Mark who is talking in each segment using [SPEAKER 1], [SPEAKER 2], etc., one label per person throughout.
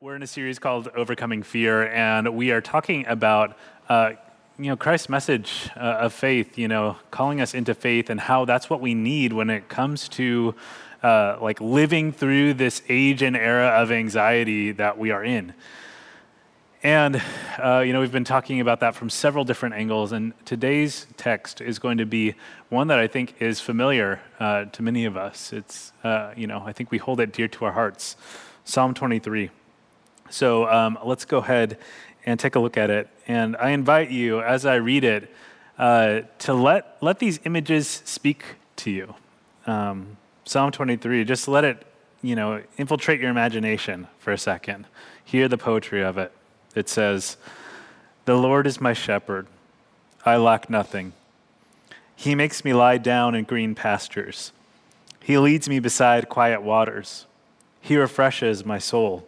[SPEAKER 1] We're in a series called Overcoming Fear, and we are talking about, uh, you know, Christ's message uh, of faith. You know, calling us into faith, and how that's what we need when it comes to, uh, like, living through this age and era of anxiety that we are in. And, uh, you know, we've been talking about that from several different angles, and today's text is going to be one that I think is familiar uh, to many of us. It's, uh, you know, I think we hold it dear to our hearts. Psalm 23. So um, let's go ahead and take a look at it. And I invite you, as I read it, uh, to let, let these images speak to you. Um, Psalm 23, just let it, you know, infiltrate your imagination for a second. Hear the poetry of it. It says, The Lord is my shepherd. I lack nothing. He makes me lie down in green pastures. He leads me beside quiet waters. He refreshes my soul.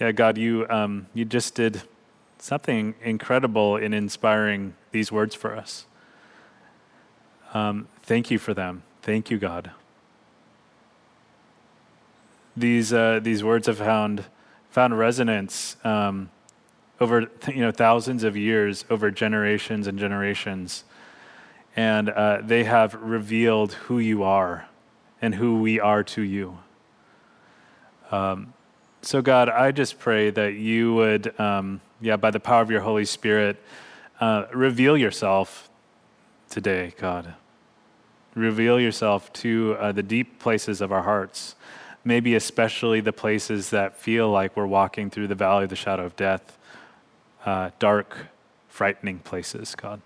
[SPEAKER 1] Yeah, God, you, um, you just did something incredible in inspiring these words for us. Um, thank you for them. Thank you, God. These, uh, these words have found, found resonance um, over you know, thousands of years, over generations and generations. And uh, they have revealed who you are and who we are to you. Um, so, God, I just pray that you would, um, yeah, by the power of your Holy Spirit, uh, reveal yourself today, God. Reveal yourself to uh, the deep places of our hearts, maybe especially the places that feel like we're walking through the valley of the shadow of death, uh, dark, frightening places, God.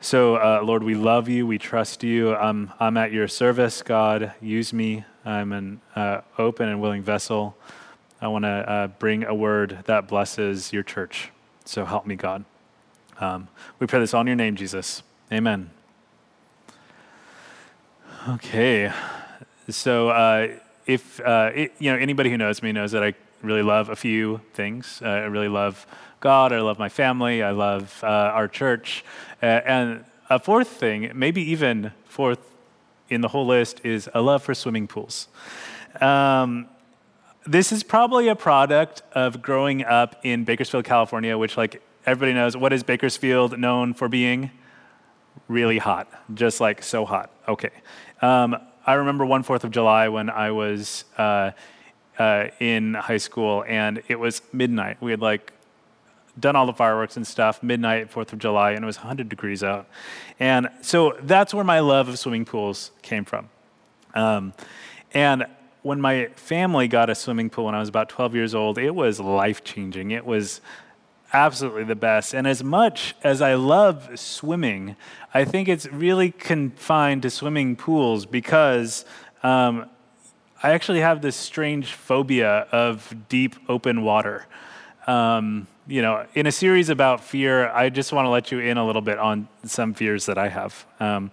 [SPEAKER 1] So, uh, Lord, we love you. We trust you. I'm, I'm at your service, God. Use me. I'm an uh, open and willing vessel. I want to uh, bring a word that blesses your church. So help me, God. Um, we pray this on your name, Jesus. Amen. Okay. So, uh, if uh, it, you know anybody who knows me knows that I really love a few things. Uh, I really love God. I love my family. I love uh, our church. Uh, and a fourth thing, maybe even fourth in the whole list, is a love for swimming pools. Um, this is probably a product of growing up in Bakersfield, California, which, like everybody knows, what is Bakersfield known for being? Really hot, just like so hot. Okay. Um, I remember one Fourth of July when I was uh, uh, in high school, and it was midnight. We had like done all the fireworks and stuff, midnight, 4th of July, and it was 100 degrees out. And so that's where my love of swimming pools came from. Um, and when my family got a swimming pool when I was about 12 years old, it was life changing. It was absolutely the best. And as much as I love swimming, I think it's really confined to swimming pools because um, I actually have this strange phobia of deep open water. Um, you know, in a series about fear, I just want to let you in a little bit on some fears that I have. Um,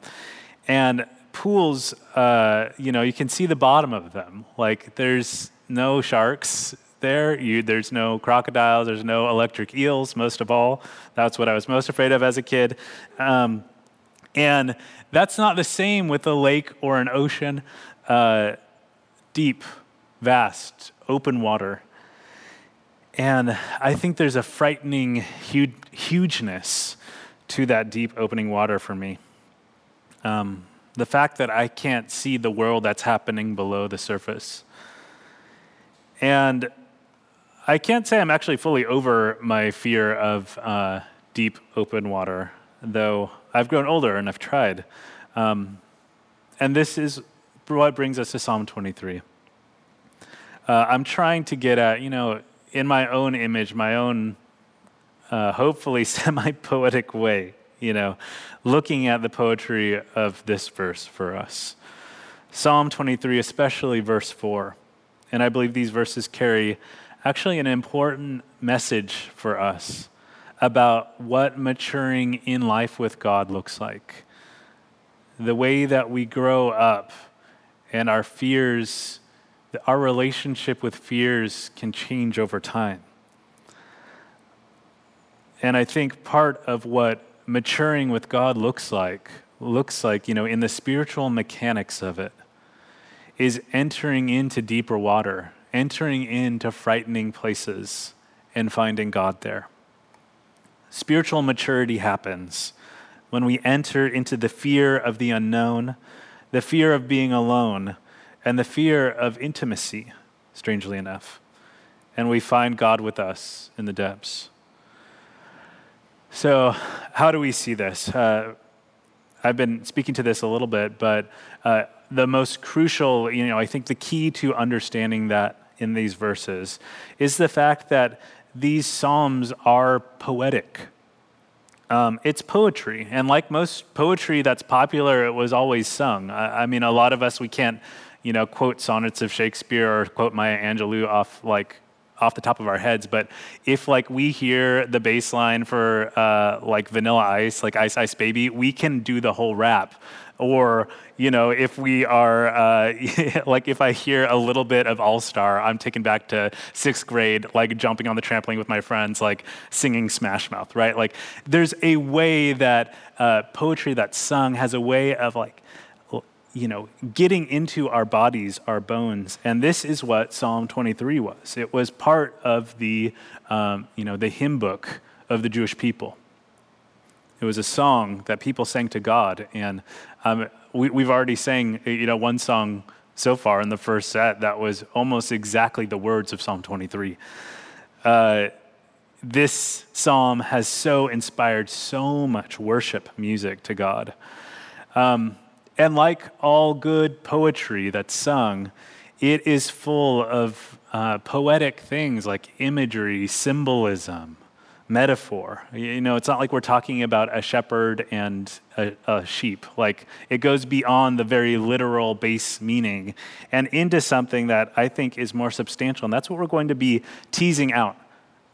[SPEAKER 1] and pools, uh, you know, you can see the bottom of them. Like there's no sharks there. You, there's no crocodiles. There's no electric eels. Most of all, that's what I was most afraid of as a kid. Um, and that's not the same with a lake or an ocean. Uh, deep, vast, open water. And I think there's a frightening hugeness to that deep opening water for me. Um, the fact that I can't see the world that's happening below the surface. And I can't say I'm actually fully over my fear of uh, deep open water, though I've grown older and I've tried. Um, and this is what brings us to Psalm 23. Uh, I'm trying to get at, you know, in my own image, my own uh, hopefully semi poetic way, you know, looking at the poetry of this verse for us. Psalm 23, especially verse 4. And I believe these verses carry actually an important message for us about what maturing in life with God looks like. The way that we grow up and our fears, our relationship with fears can change over time. And I think part of what maturing with God looks like, looks like, you know, in the spiritual mechanics of it, is entering into deeper water, entering into frightening places, and finding God there. Spiritual maturity happens when we enter into the fear of the unknown, the fear of being alone, and the fear of intimacy, strangely enough. And we find God with us in the depths. So, how do we see this? Uh, I've been speaking to this a little bit, but uh, the most crucial, you know, I think the key to understanding that in these verses is the fact that these Psalms are poetic. Um, it's poetry. And like most poetry that's popular, it was always sung. I, I, mean, a lot of us, we can't, you know, quote sonnets of Shakespeare or quote Maya Angelou off like off the top of our heads, but if like we hear the bass line for uh, like Vanilla Ice, like Ice Ice Baby, we can do the whole rap. Or you know if we are uh, like if i hear a little bit of all star i'm taken back to sixth grade like jumping on the trampoline with my friends like singing smash mouth right? Like there's a way that uh, poetry that's sung has a way of like you know getting into our bodies our bones and this is what psalm 23 was it was part of the um, you know the hymn book of the jewish people it was a song that people sang to God, and um, we, have already sang, you know, one song so far in the first set that was almost exactly the words of Psalm 23. Uh, this psalm has so inspired so much worship music to God. Um, and like all good poetry that's sung, it is full of uh, poetic things like imagery, symbolism, metaphor. You know, it's not like we're talking about a shepherd and a, a, sheep. Like, it goes beyond the very literal base meaning and into something that I think is more substantial. And that's what we're going to be teasing out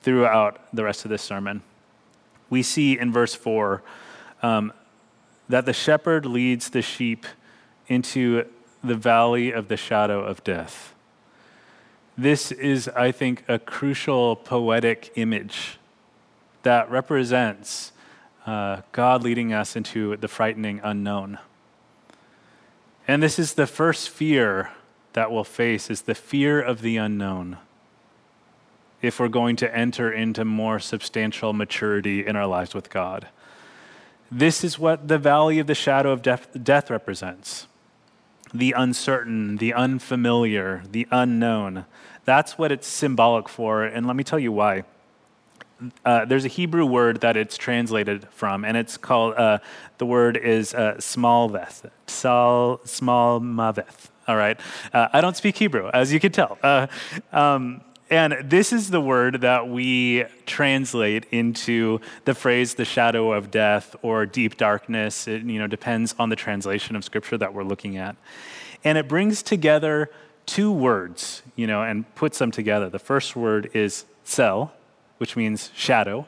[SPEAKER 1] throughout the rest of this sermon. We see in verse 4 um, that the shepherd leads the sheep into the valley of the shadow of death. This is, I think, a crucial poetic image that represents uh, God leading us into the frightening unknown. And this is the first fear that we'll face is the fear of the unknown if we're going to enter into more substantial maturity in our lives with God. This is what the valley of the shadow of death, death represents the uncertain, the unfamiliar, the unknown. That's what it's symbolic for, and let me tell you why uh, there's a Hebrew word that it's translated from, and it's called, uh, the word is uh, smalveth, sal, small maveth. All right. Uh, I don't speak Hebrew, as you can tell. Uh, um, and this is the word that we translate into the phrase the shadow of death or deep darkness. It you know, depends on the translation of scripture that we're looking at. And it brings together two words, you know, and puts them together. The first word is sel, which means shadow,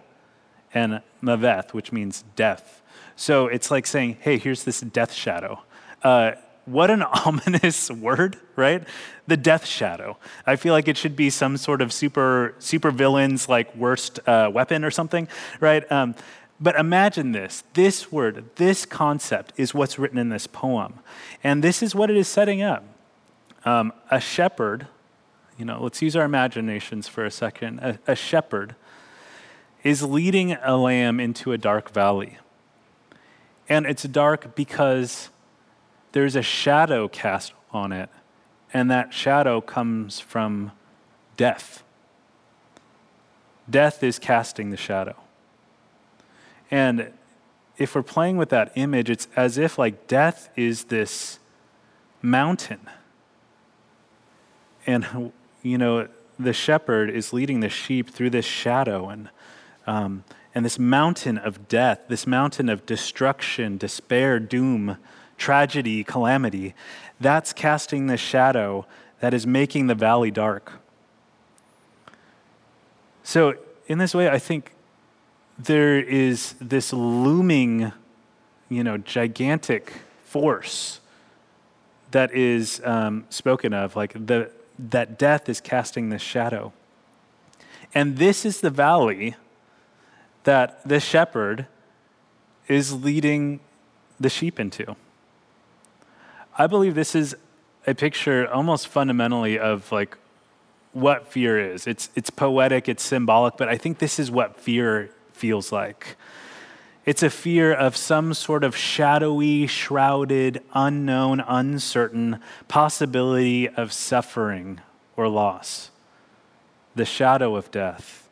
[SPEAKER 1] and maveth, which means death. So it's like saying, hey, here's this death shadow. Uh, what an ominous word, right? The death shadow. I feel like it should be some sort of super super villain's like worst uh, weapon or something, right? Um, but imagine this this word, this concept is what's written in this poem. And this is what it is setting up. Um, a shepherd, you know, let's use our imaginations for a second. A, a shepherd is leading a lamb into a dark valley. And it's dark because there's a shadow cast on it, and that shadow comes from death. Death is casting the shadow. And if we're playing with that image, it's as if like death is this mountain. And, you know, the shepherd is leading the sheep through this shadow and um, and this mountain of death, this mountain of destruction, despair, doom, tragedy, calamity. That's casting the shadow that is making the valley dark. So, in this way, I think there is this looming, you know, gigantic force that is um, spoken of, like the, that death is casting this shadow. And this is the valley that the shepherd is leading the sheep into. I believe this is a picture almost fundamentally of like what fear is. It's, it's poetic, it's symbolic, but I think this is what fear feels like. It's a fear of some sort of shadowy, shrouded, unknown, uncertain possibility of suffering or loss. The shadow of death.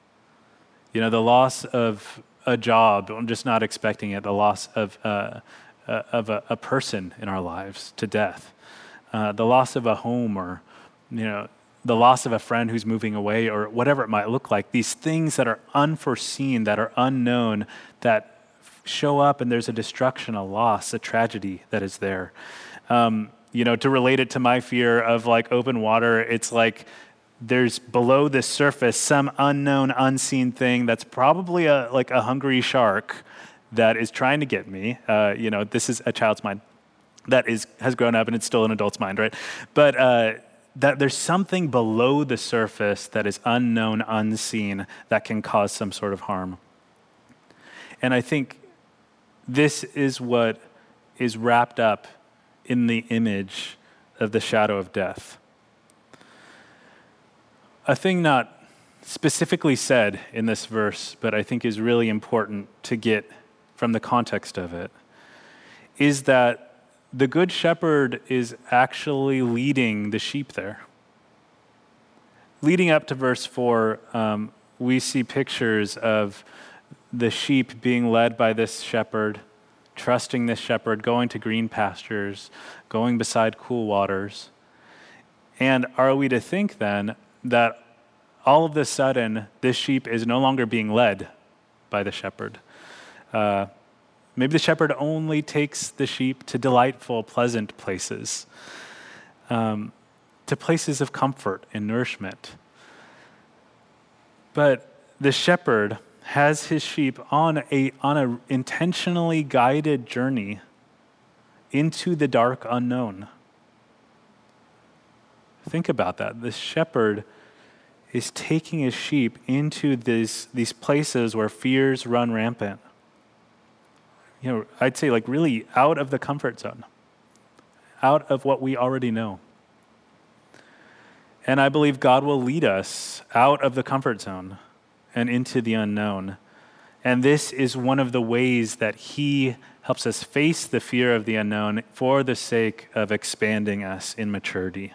[SPEAKER 1] You know, the loss of a job, I'm just not expecting it, the loss of, uh, uh, of a, a, person in our lives to death, uh, the loss of a home or, you know, the loss of a friend who's moving away or whatever it might look like, these things that are unforeseen, that are unknown, that show up and there's a destruction, a loss, a tragedy that is there. Um, you know, to relate it to my fear of like open water, it's like there's below the surface some unknown, unseen thing that's probably a, like a hungry shark that is trying to get me. Uh, you know, this is a child's mind that is has grown up and it's still an adult's mind, right? But uh, that there's something below the surface that is unknown, unseen, that can cause some sort of harm. And I think this is what is wrapped up in the image of the shadow of death. A thing not specifically said in this verse, but I think is really important to get from the context of it, is that the Good Shepherd is actually leading the sheep there. Leading up to verse 4, um, we see pictures of the sheep being led by this shepherd, trusting this shepherd, going to green pastures, going beside cool waters. And are we to think then that all of a sudden this sheep is no longer being led by the shepherd? Uh, Maybe the shepherd only takes the sheep to delightful, pleasant places, um, to places of comfort and nourishment. But the shepherd has his sheep on a on a intentionally guided journey into the dark unknown. Think about that. The shepherd is taking his sheep into these, these places where fears run rampant you know, I'd say like really out of the comfort zone, out of what we already know. And I believe God will lead us out of the comfort zone and into the unknown. And this is one of the ways that He helps us face the fear of the unknown for the sake of expanding us in maturity.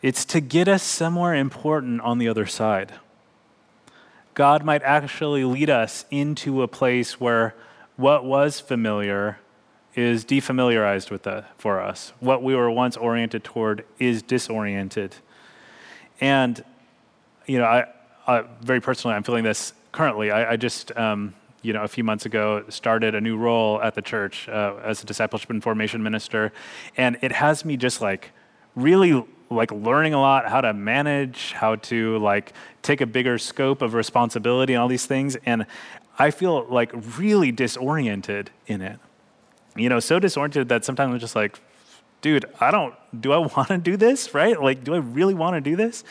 [SPEAKER 1] It's to get us somewhere important on the other side. God might actually lead us into a place where what was familiar is defamiliarized with the, for us. What we were once oriented toward is disoriented. And, you know, I, I very personally, I'm feeling this currently. I, I just, um, you know, a few months ago started a new role at the church uh, as a discipleship and formation minister. And it has me just like really like learning a lot how to manage how to like take a bigger scope of responsibility and all these things and I feel like really disoriented in it. You know, so disoriented that sometimes I'm just like, dude, I don't, do I want to do this, right? Like, do I really want to do this?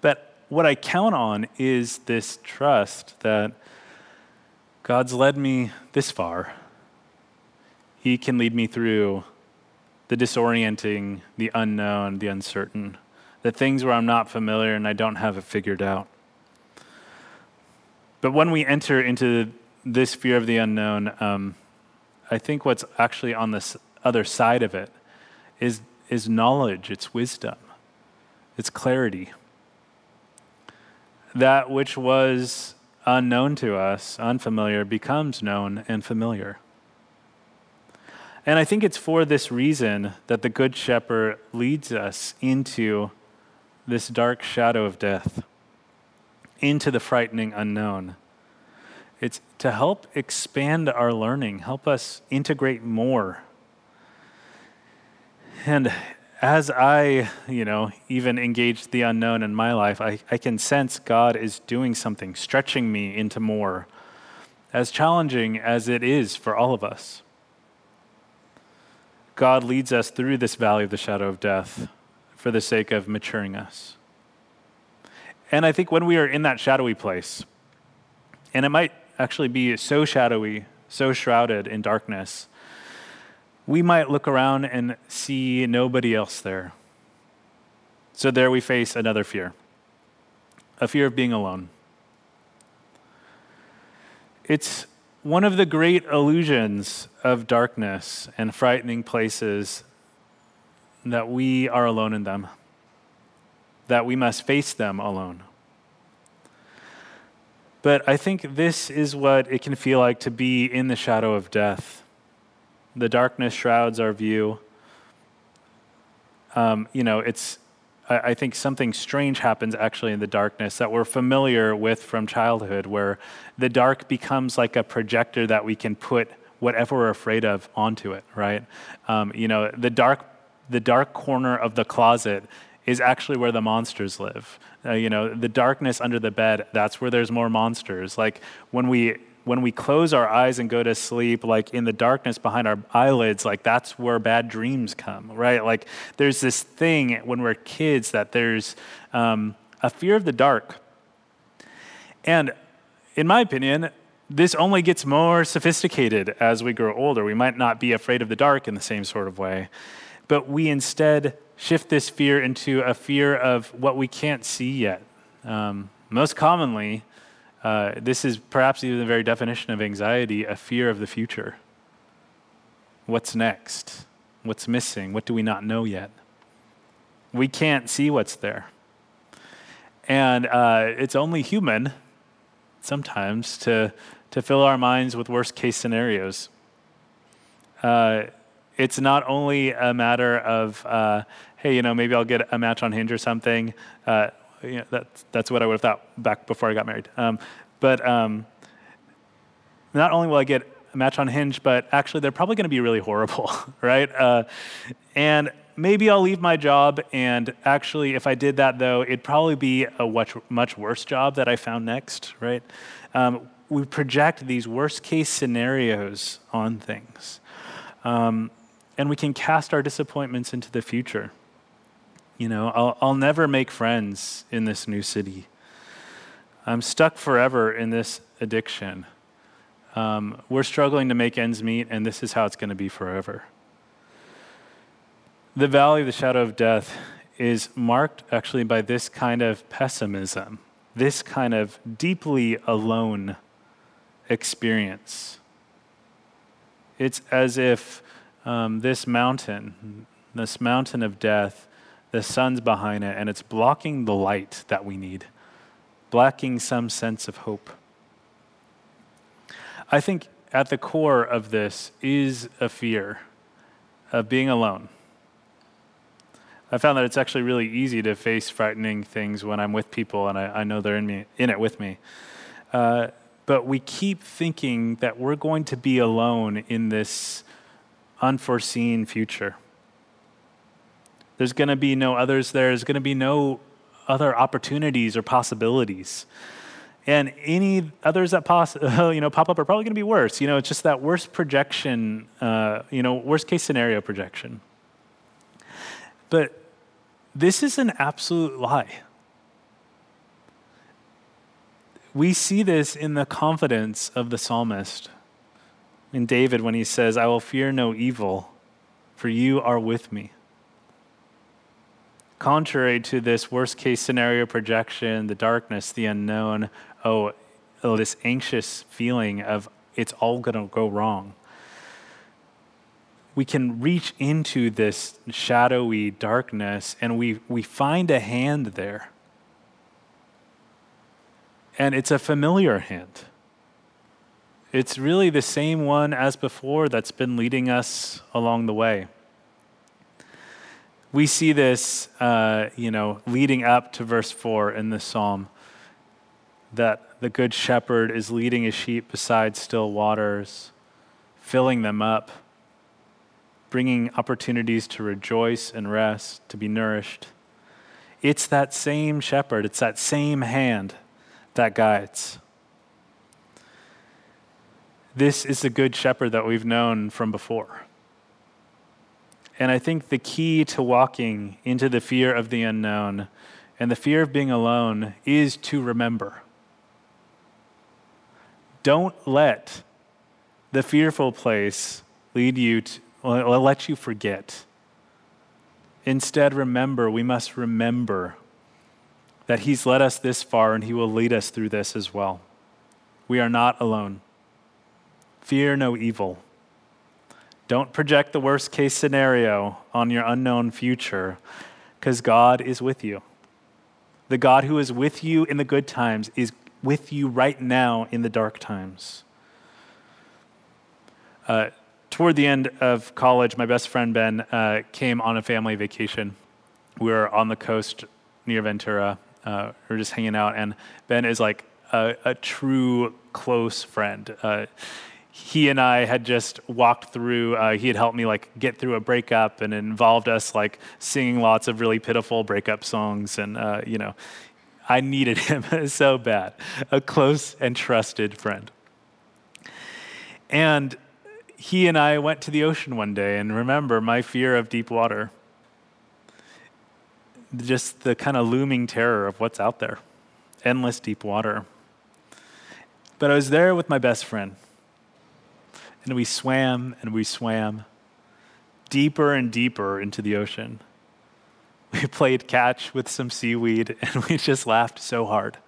[SPEAKER 1] But what I count on is this trust that God's led me this far. He can lead me through the disorienting, the unknown, the uncertain, the things where I'm not familiar and I don't have it figured out. But when we enter into this fear of the unknown, um, I think what's actually on this other side of it is, is knowledge, it's wisdom, it's clarity. That which was unknown to us, unfamiliar, becomes known and familiar. And I think it's for this reason that the Good Shepherd leads us into this dark shadow of death into the frightening unknown. It's to help expand our learning, help us integrate more And as I, you know, even engage the unknown in my life, I, I can sense God is doing something, stretching me into more, as challenging as it is for all of us. God leads us through this valley of the shadow of death for the sake of maturing us. And I think when we are in that shadowy place, and it might actually be so shadowy, so shrouded in darkness, we might look around and see nobody else there. So there we face another fear a fear of being alone. It's one of the great illusions of darkness and frightening places that we are alone in them, that we must face them alone. But I think this is what it can feel like to be in the shadow of death. The darkness shrouds our view. Um, you know, it's, I, I think something strange happens actually in the darkness that we're familiar with from childhood, where the dark becomes like a projector that we can put whatever we're afraid of onto it, right? Um, you know, the dark, the dark corner of the closet is actually where the monsters live. Uh, you know, the darkness under the bed, that's where there's more monsters. Like when we when we close our eyes and go to sleep, like in the darkness behind our eyelids, like that's where bad dreams come, right? Like there's this thing when we're kids that there's um, a fear of the dark. And in my opinion, this only gets more sophisticated as we grow older. We might not be afraid of the dark in the same sort of way, but we instead shift this fear into a fear of what we can't see yet. Um, most commonly, uh, this is perhaps even the very definition of anxiety a fear of the future. What's next? What's missing? What do we not know yet? We can't see what's there. And uh, it's only human sometimes to, to fill our minds with worst case scenarios. Uh, it's not only a matter of, uh, hey, you know, maybe I'll get a match on Hinge or something. Uh, you know, that's, that's what I would have thought back before I got married. Um, but um, not only will I get a match on Hinge, but actually they're probably going to be really horrible, right? Uh, and maybe I'll leave my job. And actually, if I did that, though, it'd probably be a much, much worse job that I found next, right? Um, we project these worst case scenarios on things. And we can cast our disappointments into the future. You know, I'll, I'll never make friends in this new city. I'm stuck forever in this addiction. Um, we're struggling to make ends meet, and this is how it's going to be forever. The valley of the shadow of death is marked actually by this kind of pessimism, this kind of deeply alone experience. It's as if um, this mountain, this mountain of death, the sun's behind it, and it's blocking the light that we need, blocking some sense of hope. I think at the core of this is a fear of being alone. I found that it's actually really easy to face frightening things when I'm with people and I, I know they're in, me, in it with me. Uh, but we keep thinking that we're going to be alone in this unforeseen future. There's going to be no others there. There's going to be no other opportunities or possibilities. And any others that poss- you know, pop up are probably going to be worse. You know, it's just that worst projection, uh, you know, worst case scenario projection. But this is an absolute lie. We see this in the confidence of the psalmist in David when he says, I will fear no evil, for you are with me. Contrary to this worst case scenario projection, the darkness, the unknown, oh, oh this anxious feeling of it's all going to go wrong. We can reach into this shadowy darkness and we, we find a hand there. And it's a familiar hand it's really the same one as before that's been leading us along the way. We see this, uh, you know, leading up to verse 4 in the psalm that the good shepherd is leading his sheep beside still waters, filling them up, bringing opportunities to rejoice and rest, to be nourished. It's that same shepherd, it's that same hand that guides. This is the good shepherd that we've known from before. And I think the key to walking into the fear of the unknown and the fear of being alone is to remember. Don't let the fearful place lead you to, let you forget. Instead, remember, we must remember that He's led us this far and He will lead us through this as well. We are not alone. Fear no evil. Don't project the worst case scenario on your unknown future because God is with you. The God who is with you in the good times is with you right now in the dark times. Uh, toward the end of college, my best friend Ben uh, came on a family vacation. We were on the coast near Ventura. Uh, we were just hanging out, and Ben is like a, a true close friend. He and I had just walked through. Uh, he had helped me like get through a breakup, and involved us like singing lots of really pitiful breakup songs. And uh, you know, I needed him so bad, a close and trusted friend. And he and I went to the ocean one day, and remember my fear of deep water, just the kind of looming terror of what's out there, endless deep water. But I was there with my best friend and we swam and we swam deeper and deeper into the ocean. We played catch with some seaweed and we just laughed so hard.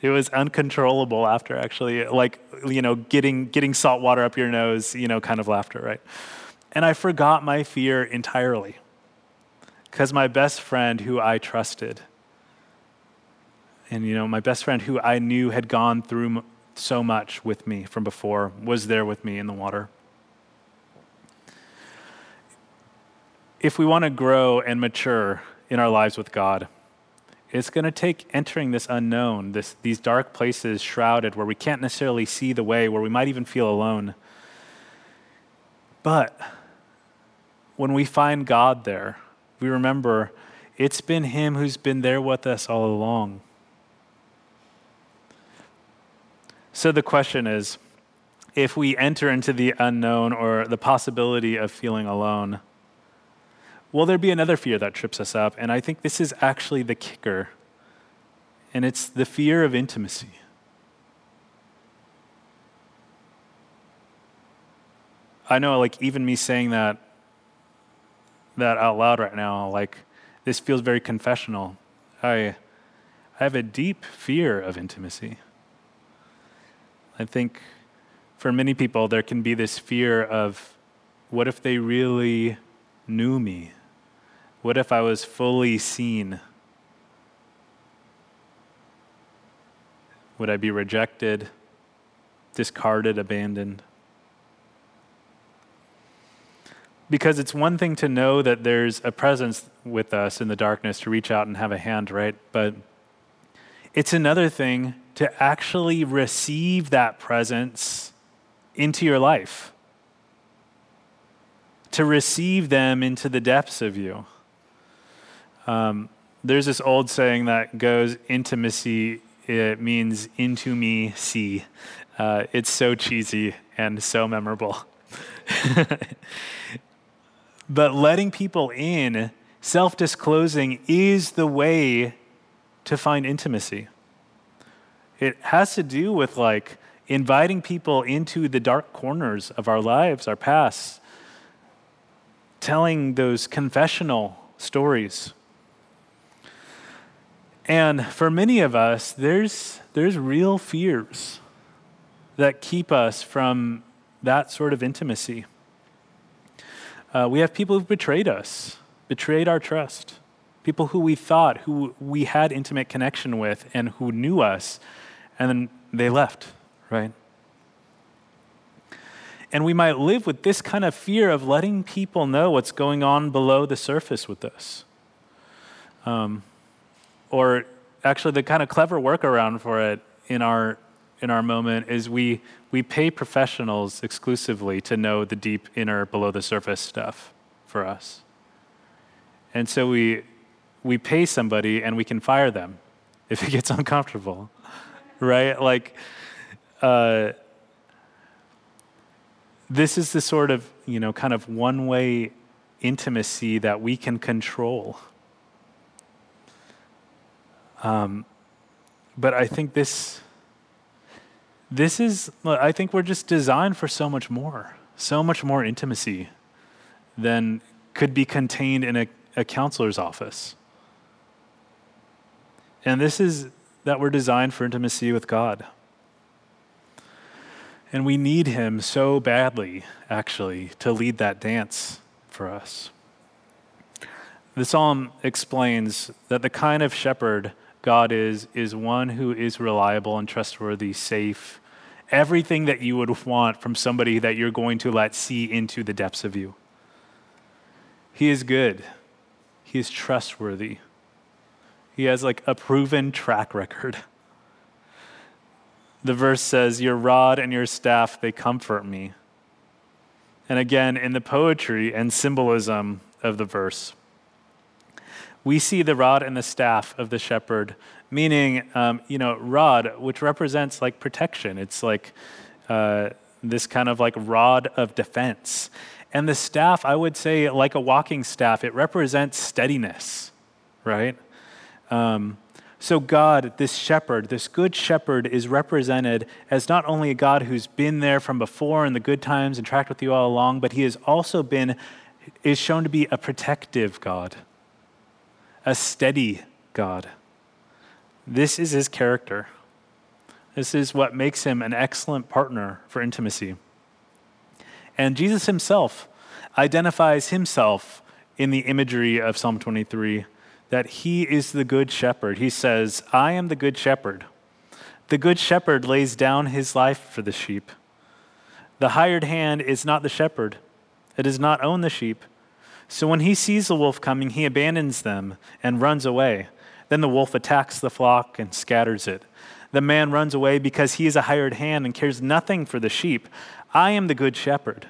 [SPEAKER 1] It was uncontrollable after actually, like, you know, getting, getting salt water up your nose, you know, kind of laughter, right? And I forgot my fear entirely because my best friend who I trusted, and, you know, my best friend who I knew had gone through so much with me from before, was there with me in the water. If we want to grow and mature in our lives with God, it's going to take entering this unknown, this, these dark places shrouded where we can't necessarily see the way, where we might even feel alone. But when we find God there, we remember it's been Him who's been there with us all along. So the question is if we enter into the unknown or the possibility of feeling alone, will there be another fear that trips us up? And I think this is actually the kicker, and it's the fear of intimacy. I know, like, even me saying that, that out loud right now, like, this feels very confessional. I, I have a deep fear of intimacy. I think for many people, there can be this fear of what if they really knew me? What if I was fully seen? Would I be rejected, discarded, abandoned? Because it's one thing to know that there's a presence with us in the darkness to reach out and have a hand, right? But it's another thing to actually receive that presence into your life, to receive them into the depths of you. Um, there's this old saying that goes intimacy it means into me see. Uh, it's so cheesy and so memorable. But letting people in self-disclosing is the way to find intimacy it has to do with like inviting people into the dark corners of our lives, our past, telling those confessional stories. And for many of us, there's, there's real fears that keep us from that sort of intimacy. Uh, we have people who've betrayed us, betrayed our trust, people who we thought, who we had intimate connection with, and who knew us, and then they left, right? And we might live with this kind of fear of letting people know what's going on below the surface with us. Um, or actually, the kind of clever workaround for it in our, in our moment is we, we pay professionals exclusively to know the deep inner, below the surface stuff for us. And so we, we pay somebody and we can fire them if it gets uncomfortable, right? Like, uh, this is the sort of, you know, kind of one way intimacy that we can control. Um, but I think this, this is, I think we're just designed for so much more, so much more intimacy than could be contained in a, a counselor's office. And this is that we're designed for intimacy with God. And we need Him so badly, actually, to lead that dance for us. The psalm explains that the kind of shepherd God is, is one who is reliable and trustworthy, safe, everything that you would want from somebody that you're going to let see into the depths of you. He is good, He is trustworthy, He has like a proven track record. The verse says, Your rod and your staff, they comfort me. And again, in the poetry and symbolism of the verse, we see the rod and the staff of the shepherd, meaning, um, you know, rod, which represents like protection. It's like uh, this kind of like rod of defense. And the staff, I would say, like a walking staff, it represents steadiness, right? Um, so, God, this shepherd, this good shepherd, is represented as not only a God who's been there from before in the good times and tracked with you all along, but he has also been, is shown to be a protective God, a steady God. This is his character. This is what makes him an excellent partner for intimacy. And Jesus himself identifies himself in the imagery of Psalm 23 that he is the good shepherd. He says, I am the good shepherd. The good shepherd lays down his life for the sheep. The hired hand is not the shepherd, it does not own the sheep. So when he sees the wolf coming, he abandons them and runs away. Then the wolf attacks the flock and scatters it. The man runs away because he is a hired hand and cares nothing for the sheep. I am the good shepherd.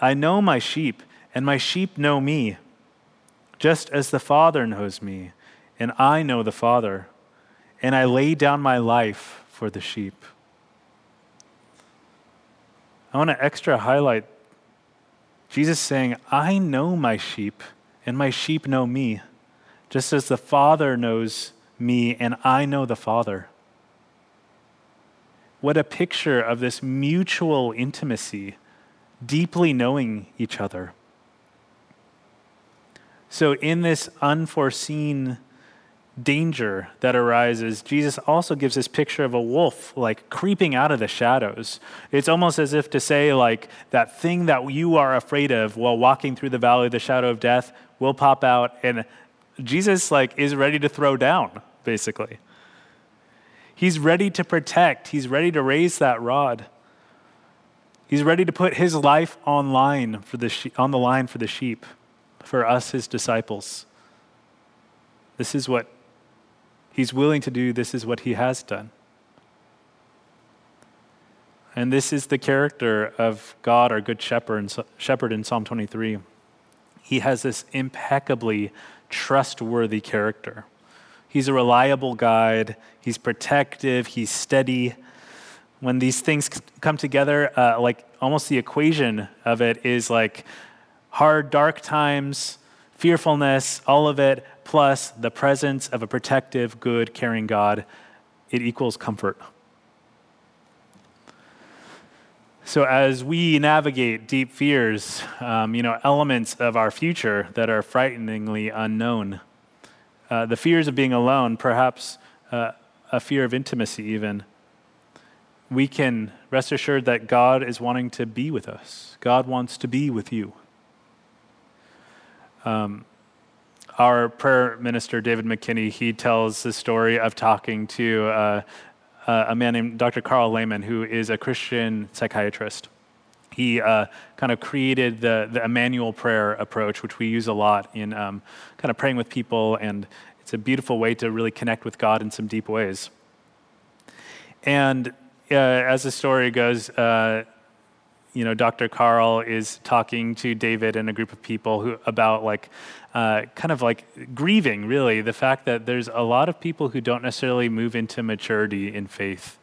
[SPEAKER 1] I know my sheep, and my sheep know me just as the Father knows me, and I know the Father, and I lay down my life for the sheep. I want to extra highlight Jesus saying, I know my sheep, and my sheep know me, just as the Father knows me, and I know the Father. What a picture of this mutual intimacy, deeply knowing each other. So, in this unforeseen danger that arises, Jesus also gives this picture of a wolf like creeping out of the shadows. It's almost as if to say, like, that thing that you are afraid of while walking through the valley of the shadow of death will pop out, and Jesus, like, is ready to throw down, basically. He's ready to protect, he's ready to raise that rod. He's ready to put his life on line for the she- on the line for the sheep for us, his disciples. This is what he's willing to do, this is what he has done. And this is the character of God, our good shepherd, in Psalm 23. He has this impeccably trustworthy character. He's a reliable guide, he's protective, he's steady. When these things come together, uh, like almost the equation of it is like hard, dark times, fearfulness, all of it, plus the presence of a protective, good, caring God, it equals comfort. So, as we navigate deep fears, um, you know, elements of our future that are frighteningly unknown, uh, the fears of being alone, perhaps uh, a fear of intimacy, even, we can rest assured that God is wanting to be with us. God wants to be with you. Um, our prayer minister, David McKinney, he tells the story of talking to uh, uh, a man named Dr. Karl Lehman, who is a Christian psychiatrist. He uh, kind of created the, the Immanuel prayer approach, which we use a lot in um, kind of praying with people, and it's a beautiful way to really connect with God in some deep ways. And uh, as the story goes, uh, you know, Dr. Karl is talking to David and a group of people who about like uh, kind of like grieving, really, the fact that there's a lot of people who don't necessarily move into maturity in faith.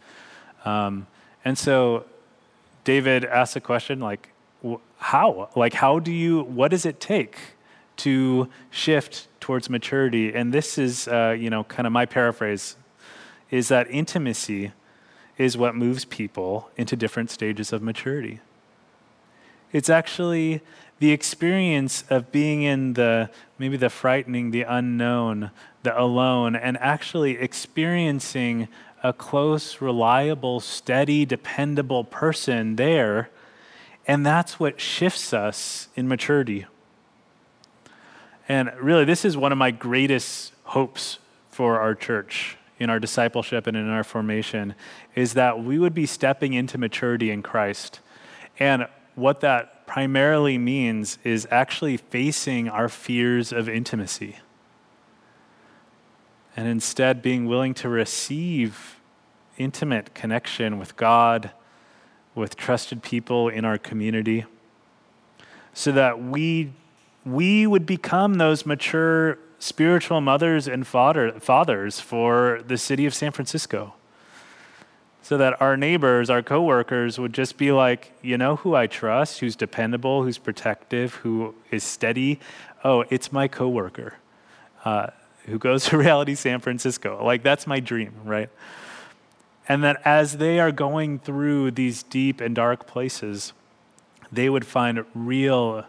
[SPEAKER 1] Um, and so David asks a question like, how? Like, how do you, what does it take to shift towards maturity? And this is, uh, you know, kind of my paraphrase is that intimacy is what moves people into different stages of maturity. It's actually the experience of being in the maybe the frightening, the unknown, the alone, and actually experiencing a close, reliable, steady, dependable person there. And that's what shifts us in maturity. And really, this is one of my greatest hopes for our church in our discipleship and in our formation is that we would be stepping into maturity in Christ. And what that primarily means is actually facing our fears of intimacy. And instead being willing to receive intimate connection with God, with trusted people in our community, so that we, we would become those mature spiritual mothers and father, fathers for the city of San Francisco so that our neighbors, our coworkers would just be like, you know who I trust, who's dependable, who's protective, who is steady? Oh, it's my coworker uh, who goes to Reality San Francisco. Like, that's my dream, right? And that as they are going through these deep and dark places, they would find real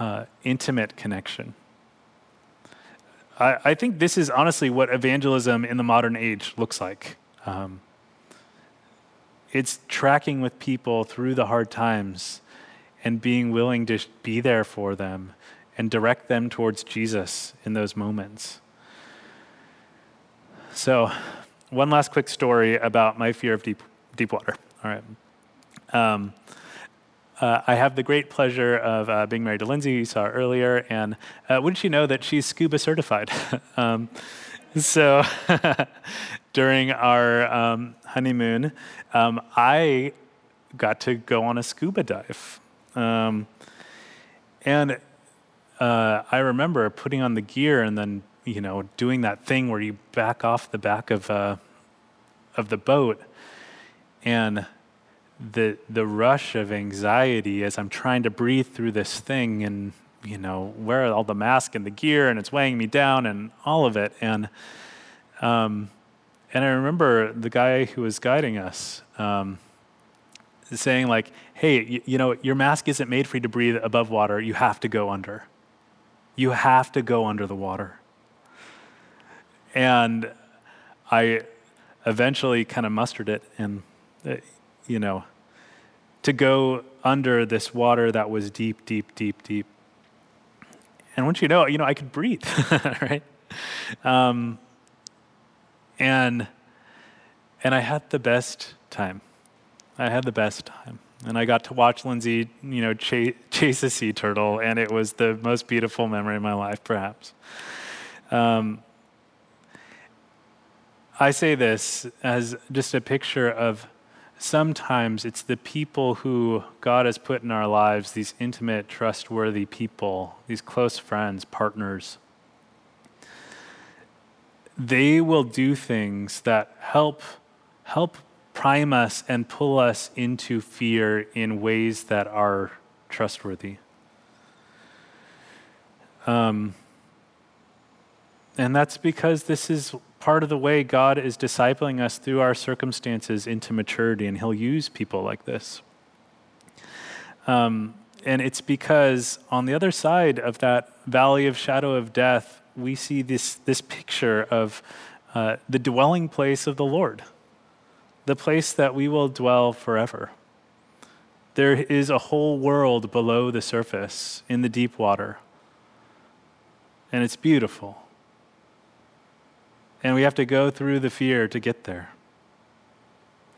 [SPEAKER 1] uh, intimate connection. I, I, think this is honestly what evangelism in the modern age looks like. Um, it's tracking with people through the hard times and being willing to be there for them and direct them towards Jesus in those moments. So, one last quick story about my fear of deep, deep water. All right. Um, uh, I have the great pleasure of uh, being married to Lindsay, you saw earlier, and uh, wouldn't you know that she's scuba certified? um, so during our um, honeymoon, um, I got to go on a scuba dive. Um, and uh, I remember putting on the gear and then, you know, doing that thing where you back off the back of, uh, of the boat. And the, the rush of anxiety as I'm trying to breathe through this thing and, you know, wear all the mask and the gear and it's weighing me down and all of it. And, um, and I remember the guy who was guiding us um, saying, like, hey, you, you know, your mask isn't made for you to breathe above water. You have to go under. You have to go under the water. And I eventually kind of mustered it and, uh, you know, to go under this water that was deep, deep, deep, deep. And once you know, you know, I could breathe, right? Um, and and I had the best time. I had the best time. And I got to watch Lindsay, you know, chase, chase a sea turtle, and it was the most beautiful memory of my life, perhaps. Um, I say this as just a picture of sometimes it's the people who God has put in our lives, these intimate, trustworthy people, these close friends, partners, they will do things that help help prime us and pull us into fear in ways that are trustworthy. Um, and that's because this is part of the way God is discipling us through our circumstances into maturity, and He'll use people like this. Um, and it's because on the other side of that valley of shadow of death, we see this, this picture of uh, the dwelling place of the Lord, the place that we will dwell forever. There is a whole world below the surface in the deep water, and it's beautiful. And we have to go through the fear to get there.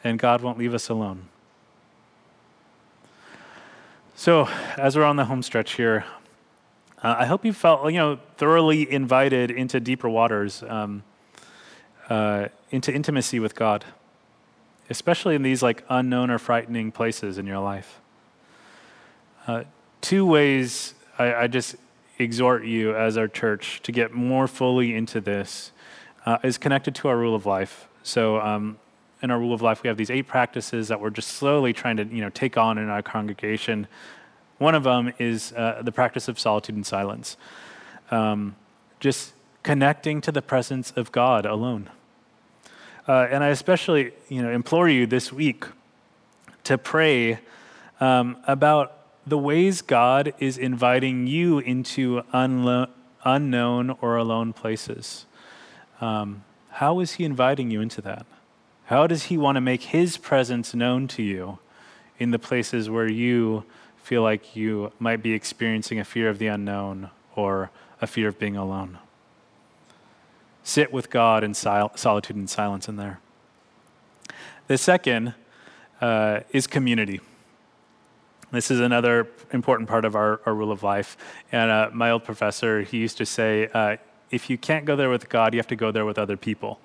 [SPEAKER 1] And God won't leave us alone. So, as we're on the home stretch here, uh, I hope you felt, you know, thoroughly invited into deeper waters, um, uh, into intimacy with God. especially in these like unknown or frightening places in your life. Uh, two ways I, I, just exhort you as our church to get more fully into this uh, is connected to our rule of life. So, um, in our rule of life, we have these eight practices that we're just slowly trying to you know take on in our congregation. One of them is uh, the practice of solitude and silence, um, just connecting to the presence of God alone. Uh, and I especially you know implore you this week to pray um, about the ways God is inviting you into unlo- unknown or alone places. Um, how is He inviting you into that? How does He want to make His presence known to you in the places where you feel like you might be experiencing a fear of the unknown or a fear of being alone? Sit with God in sil- solitude and silence in there. The second uh, is community. This is another important part of our, our rule of life. And uh, my old professor, he used to say, uh, if you can't go there with God, you have to go there with other people.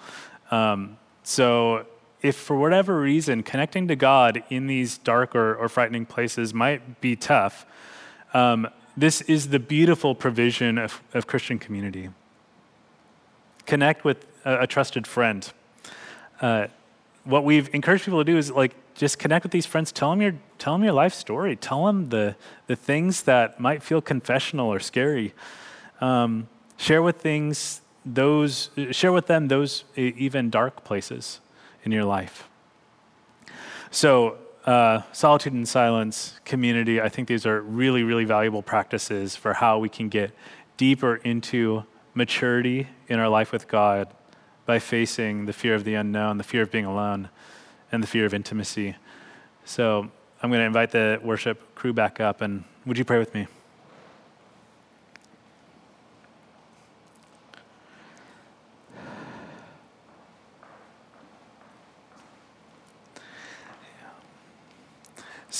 [SPEAKER 1] Um, so, if for whatever reason connecting to God in these dark or, or frightening places might be tough, um, this is the beautiful provision of, of Christian community. Connect with a, a trusted friend. Uh, what we've encouraged people to do is like just connect with these friends. Tell them your tell them your life story. Tell them the the things that might feel confessional or scary. Um, share with things those share with them those even dark places in your life. So uh, solitude and silence, community. I think these are really really valuable practices for how we can get deeper into maturity in our life with God by facing the fear of the unknown, the fear of being alone and the fear of intimacy. So I'm going to invite the worship crew back up, and would you pray with me?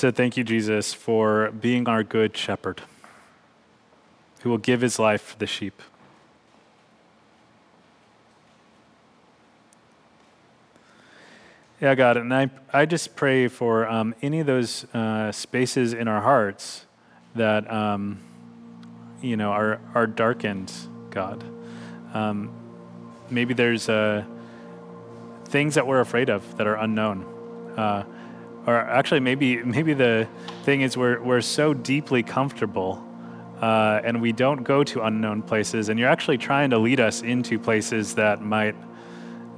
[SPEAKER 1] So thank you, Jesus, for being our good shepherd who will give his life for the sheep. Yeah, God, and I, I just pray for um, any of those uh, spaces in our hearts that, um, you know, are, are darkened, God. Um, maybe there's uh, things that we're afraid of that are unknown. Uh, or actually, maybe, maybe the thing is we're, we're so deeply comfortable uh, and we don't go to unknown places, and you're actually trying to lead us into places that might –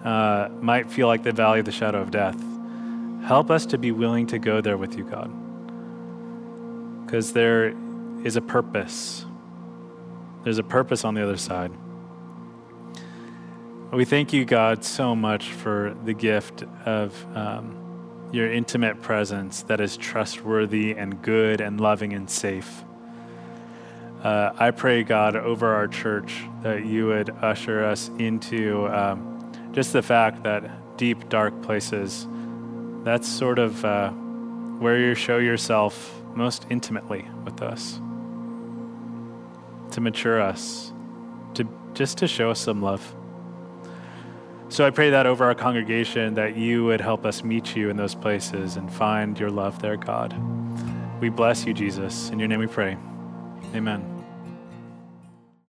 [SPEAKER 1] uh, might feel like the valley of the shadow of death. Help us to be willing to go there with you, God. Because there is a purpose. There's a purpose on the other side. We thank you, God, so much for the gift of um, your intimate presence that is trustworthy and good and loving and safe. Uh, I pray, God, over our church that you would usher us into. Um, just the fact that deep, dark places, that's sort of uh, where you show yourself most intimately with us, to mature us, to just to show us some love. So I pray that over our congregation that you would help us meet you in those places and find your love there, God. We bless you, Jesus. In your name we pray. Amen.